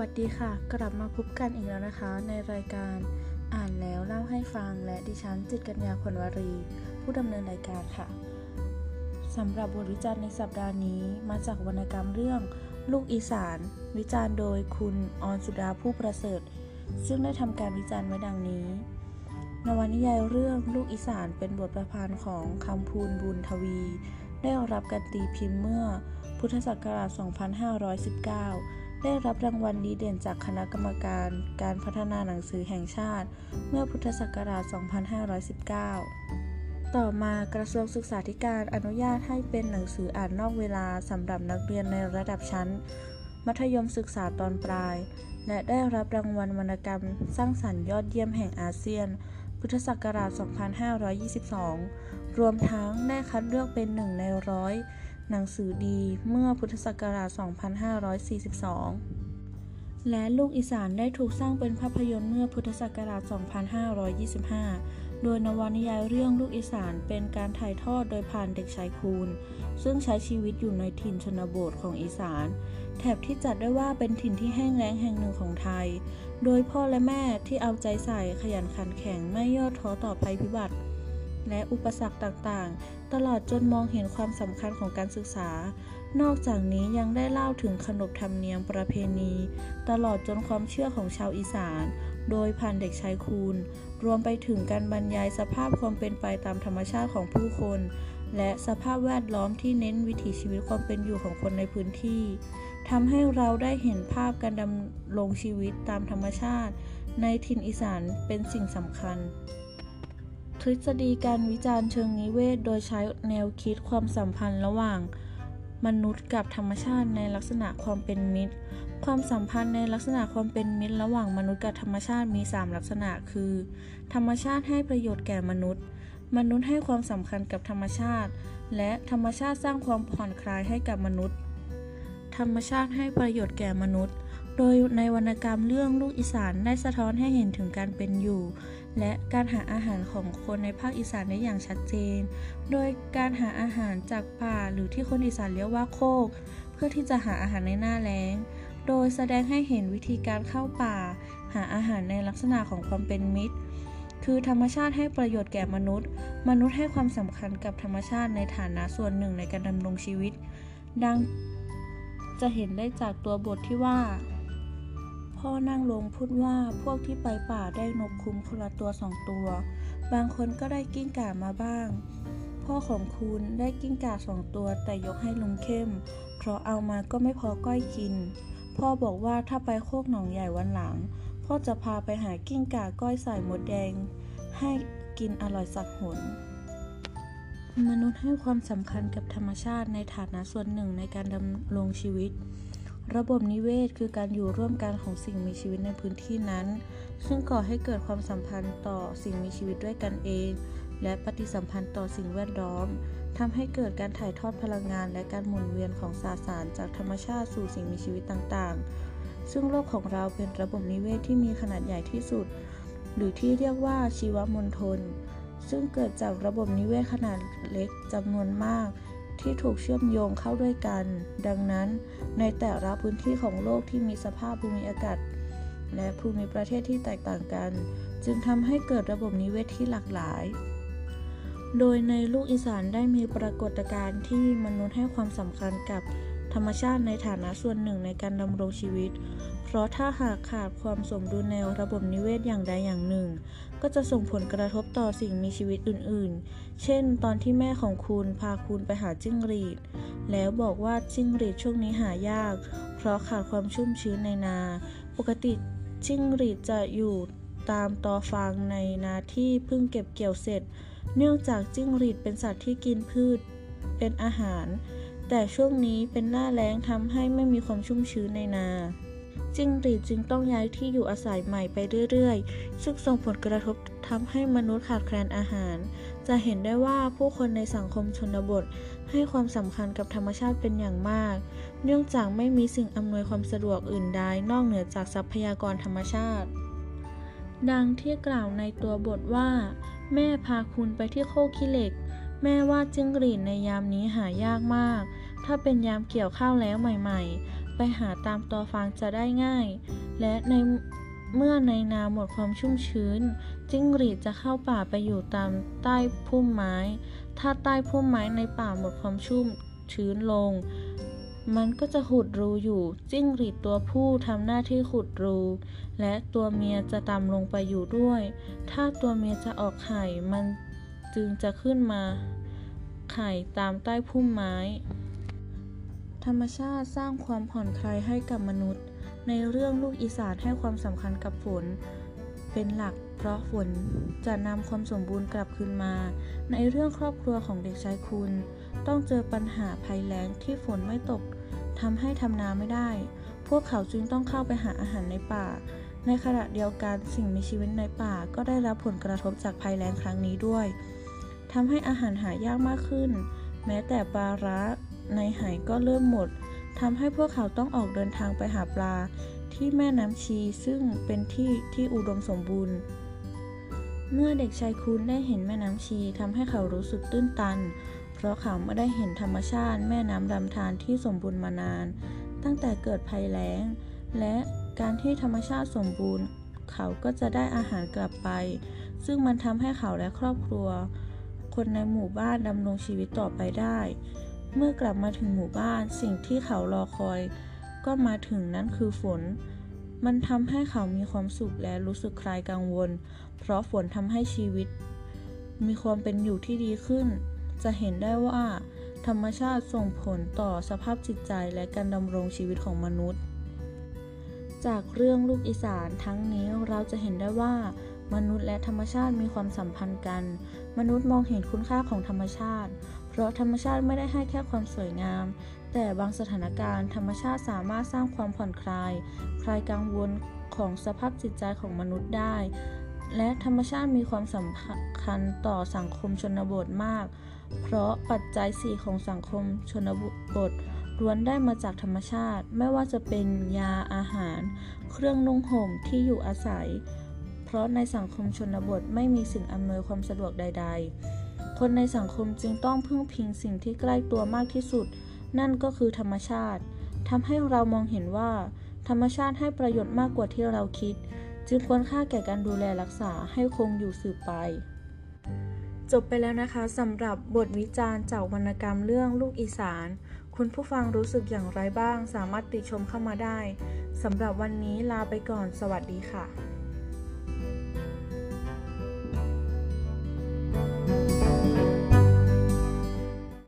วัสดีค่ะ กลับมาพบกันอีกแล้วนะคะ ในรายการอ่านแล้วเล่าให้ฟังและดิฉันจิตกัญญาผลวรี ผู้ดำเนินรายการค่ะสำหรับบทวิจารณ์ในสัปดาห์นี้มาจากวรรณกรรมเรื่อง ลูกอีสาน วิจารณ์โดยคุณออนสุดาผู้ประเสริฐ ซึ่งได้ทำการวิจารณ์ไว้ดังนี้ นวนิยายเรื่องลูกอีสานเป็นบทประพันธ์ของคำพูนบุญทวี ได้รับการตีพิมพ์เมื่อพุทธศักราช 2519 ได้รับรางวัลดีเด่นจากคณะกรรมการการพัฒนาหนังสือแห่งชาติ เมื่อพุทธศักราช 2519 ต่อมากระทรวงศึกษาธิการอนุญาตให้เป็นหนังสืออ่านนอกเวลาสำหรับนักเรียนในระดับชั้น มัธยมศึกษาตอนปลาย และได้รับรางวัลวรรณกรรม สร้างสรรค์ยอดเยี่ยมแห่งอาเซียน พุทธศักราช 2522 รวมทั้งได้คัดเลือกเป็นหนึ่งในร้อย หนังสือดีเมื่อพุทธศักราช 2542 และลูกอีสานได้ถูกสร้างเป็นภาพยนตร์เมื่อพุทธศักราช 2525 โดยนวนิยายเรื่องลูกอีสานเป็นการถ่ายทอดโดยผ่านเด็กชายคูณ ซึ่งใช้ชีวิตอยู่ในถิ่นชนบทของอีสาน แถบที่จัดได้ว่าเป็นถิ่นที่แห้งแล้งแห่งหนึ่งของไทย โดยพ่อและแม่ที่เอาใจใส่ขยันขันแข็งไม่ย่อท้อต่อภัยพิบัติ และอุปสรรคต่างๆ ตลอดจนมองเห็นความสำคัญของการศึกษา นอกจากนี้ยังได้เล่าถึงขนบธรรมเนียมประเพณี ตลอดจนความเชื่อของชาวอีสาน โดยผ่านเด็กชายคูณ รวมไปถึงการบรรยายสภาพความเป็นไปตามธรรมชาติของผู้คน และสภาพแวดล้อมที่เน้นวิถีชีวิตความเป็นอยู่ของคนในพื้นที่ทำให้เราได้เห็นภาพการดำรงชีวิตตามธรรมชาติ ในถิ่นอีสานเป็นสิ่งสำคัญ ทฤษฎีการวิจารณ์เชิงนิเวศ โดยใช้แนวคิดความสัมพันธ์ระหว่าง มนุษย์กับธรรมชาติในลักษณะความเป็นมิตร ความสัมพันธ์ในลักษณะความเป็นมิตร ระหว่างมนุษย์กับธรรมชาติมี 3 ลักษณะ คือ ธรรมชาติให้ประโยชน์แก่มนุษย์ มนุษย์ให้ความสำคัญกับธรรมชาติ และธรรมชาติสร้างความผ่อนคลายให้กับมนุษย์ ธรรมชาติให้ประโยชน์แก่มนุษย์ โดยในวรรณกรรมเรื่องลูกอีสานได้สะท้อนให้เห็นถึงการเป็นอยู่ และการหาอาหารของคนในภาคอีสานได้อย่างชัดเจน โดยการหาอาหารจากป่าหรือที่คนอีสานเรียกว่าโคก เพื่อที่จะหาอาหารในหน้าแล้ง โดยแสดงให้เห็นวิธีการเข้าป่า หาอาหารในลักษณะของความเป็นมิตร คือธรรมชาติให้ประโยชน์แก่มนุษย์ มนุษย์ให้ความสำคัญกับธรรมชาติในฐานะส่วนหนึ่งในการดำรงชีวิต ดังจะเห็นได้จากตัวบทที่ว่า พ่อนั่งลงพูดว่าพวกที่ไปป่าได้นกคุ้มคนละตัวสองตัว บางคนก็ได้กิ้งก่ามาบ้าง พ่อของคุณได้กิ้งก่าสองตัวแต่ยกให้ลุงเข้ม เพราะเอามาก็ไม่พอก้อยกิน พ่อบอกว่าถ้าไปโคกหนองใหญ่วันหลัง พ่อจะพาไปหากิ้งก่าก้อยใส่หมดแดง ให้กินอร่อยสักหนมนุษย์ให้ความสำคัญกับธรรมชาติในฐานะส่วนหนึ่งในการดำรงชีวิต ระบบนิเวศคือการอยู่ร่วมกันของสิ่งมีชีวิตในพื้นที่นั้น ซึ่งก่อให้เกิดความสัมพันธ์ต่อสิ่งมีชีวิตด้วยกันเอง และปฏิสัมพันธ์ต่อสิ่งแวดล้อมทำให้เกิดการถ่ายทอดพลังงาน และการหมุนเวียนของสาสารจากธรรมชาติสู่สิ่งมีชีวิตต่างๆ ซึ่งโลกของเราเป็นระบบนิเวศที่มีขนาดใหญ่ที่สุด หรือที่เรียกว่าชีวมณฑลซึ่งเกิดจากระบบนิเวศขนาดเล็กจำนวนมาก ที่ถูกเชื่อมโยงเข้าด้วยกัน ดังนั้นในแต่ละพื้นที่ของโลกที่มีสภาพภูมิอากาศ และภูมิประเทศที่แตกต่างกัน จึงทำให้เกิดระบบนิเวศที่หลากหลาย โดยในลูกอีสานได้มีปรากฏการณ์ที่มนุษย์ให้ความสำคัญกับ ธรรมชาติในฐานะส่วนหนึ่งในการดำรงชีวิต เพราะถ้าหากขาดความสมดุลในระบบนิเวศอย่างใดอย่างหนึ่ง ก็จะส่งผลกระทบต่อสิ่งมีชีวิตอื่นๆ เช่น ตอนที่แม่ของคุณพาคุณไปหาจิ้งหรีด แล้วบอกว่าจิ้งหรีดช่วงนี้หายาก เพราะขาดความชุ่มชื้นในนา ปกติจิ้งหรีดจะอยู่ตามตอฟางในนาที่เพิ่งเก็บเกี่ยวเสร็จ เนื่องจากจิ้งหรีดเป็นสัตว์ที่กินพืชเป็นอาหาร แต่ช่วงนี้เป็นหน้าแล้งทำให้ไม่มีความชุ่มชื้นในนาจิ้งหรีดจึงต้องย้ายที่อยู่อาศัยใหม่ไปเรื่อยๆ ซึ่งส่งผลกระทบทำให้มนุษย์ขาดแคลนอาหาร จะเห็นได้ว่าผู้คนในสังคมชนบท ให้ความสำคัญกับธรรมชาติเป็นอย่างมาก เนื่องจากไม่มีสิ่งอำนวยความสะดวกอื่นใดนอกเหนือจากทรัพยากรธรรมชาติ ดังที่กล่าวในตัวบทว่า แม่พาคุณไปที่โคกขี้เหล็ก แม่ว่าจิ้งหรีดในยามนี้หายากมาก ถ้าเป็นยามเกี่ยวข้าวแล้วใหม่ๆ ไปหาตามตอฟางจะได้ง่าย และในเมื่อในนาหมดความชุ่มชื้น จิ้งหรีดจะเข้าป่าไปอยู่ตามใต้พุ่มไม้ ถ้าใต้พุ่มไม้ในป่าหมดความชุ่มชื้นลง มันก็จะขุดรูอยู่ จิ้งหรีดตัวผู้ทำหน้าที่ขุดรู และตัวเมียจะตามลงไปอยู่ด้วย ถ้าตัวเมียจะออกไข่ มันจึงจะขึ้นมา ไข่ตามใต้พุ่มไม้ รรมชาติสร้างความผ่อนคลายให้กับมนุษย์ ในเรื่องลูกอีสานให้ความสำคัญกับฝน เป็นหลักเพราะฝนจะนำความสมบูรณ์กลับคืนมา ในเรื่องครอบครัวของเด็กชายคุณ ต้องเจอปัญหาภัยแล้งที่ฝนไม่ตกทำให้ทำนาไม่ได้ พวกเขาจึงต้องเข้าไปหาอาหารในป่า ในขณะเดียวกันสิ่งมีชีวิตในป่าก็ได้รับผลกระทบจากภัยแล้งครั้งนี้ด้วยทำให้อาหารหายากมากขึ้น แม้แต่ปลาร้า ในไหก็เริ่มหมดทำให้พวกเขาต้องออกเดินทางไปหาปลาที่แม่น้ำชีซึ่งเป็นที่ที่อุดมสมบูรณ์ เมื่อเด็กชายคุณได้เห็นแม่น้ำชีทำให้เขารู้สึกตื้นตัน เพราะเขาไม่ได้เห็นธรรมชาติแม่น้ำลำธารที่สมบูรณ์มานาน ตั้งแต่เกิดภัยแล้ง และการที่ธรรมชาติสมบูรณ์ เขาก็จะได้อาหารกลับไป ซึ่งมันทำให้เขาและครอบครัว คนในหมู่บ้านดำรงชีวิตต่อไปได้ เมื่อกลับมาถึงหมู่บ้านสิ่งที่เขารอคอย ก็มาถึงนั่นคือฝน มันทำให้เขามีความสุขและรู้สึกคลายกังวล เพราะฝนทำให้ชีวิต มีความเป็นอยู่ที่ดีขึ้น จะเห็นได้ว่า ธรรมชาติส่งผลต่อสภาพจิตใจและการดำรงชีวิตของมนุษย์ จากเรื่องลูกอีสานทั้งนี้เราจะเห็นได้ว่ามนุษย์และธรรมชาติมีความสัมพันธ์กัน มนุษย์มองเห็นคุณค่าของธรรมชาติ ราะธรรมชาติไม่ได้ให้แค่ความสวยงาม แต่บางสถานการณ์ธรรมชาติสามารถสร้างความผ่อนคลาย คลายกังวลของสภาพจิตใจของมนุษย์ได้ และธรรมชาติมีความสำคัญต่อสังคมชนบทมาก เพราะปัจจัยสี่ของสังคมชนบทล้วนได้มาจากธรรมชาติ ไม่ว่าจะเป็นยาอาหาร เครื่องนุ่งห่มที่อยู่อาศัย เพราะในสังคมชนบทไม่มีสิ่งอำนวยความสะดวกใด ๆ คนในสังคมจึงต้องพึ่งพิงสิ่งที่ใกล้ตัวมากที่สุด นั่นก็คือธรรมชาติทำให้เรามองเห็นว่า ธรรมชาติให้ประโยชน์มากกว่าที่เราคิด จึงควรค่าแก่การดูแลรักษาให้คงอยู่สืบไป จบไปแล้วนะคะสำหรับบทวิจารณ์จากวรรณกรรมเรื่องลูกอีสาน คุณผู้ฟังรู้สึกอย่างไรบ้าง สามารถติชมเข้ามาได้สำหรับวันนี้ลาไปก่อน สวัสดีค่ะ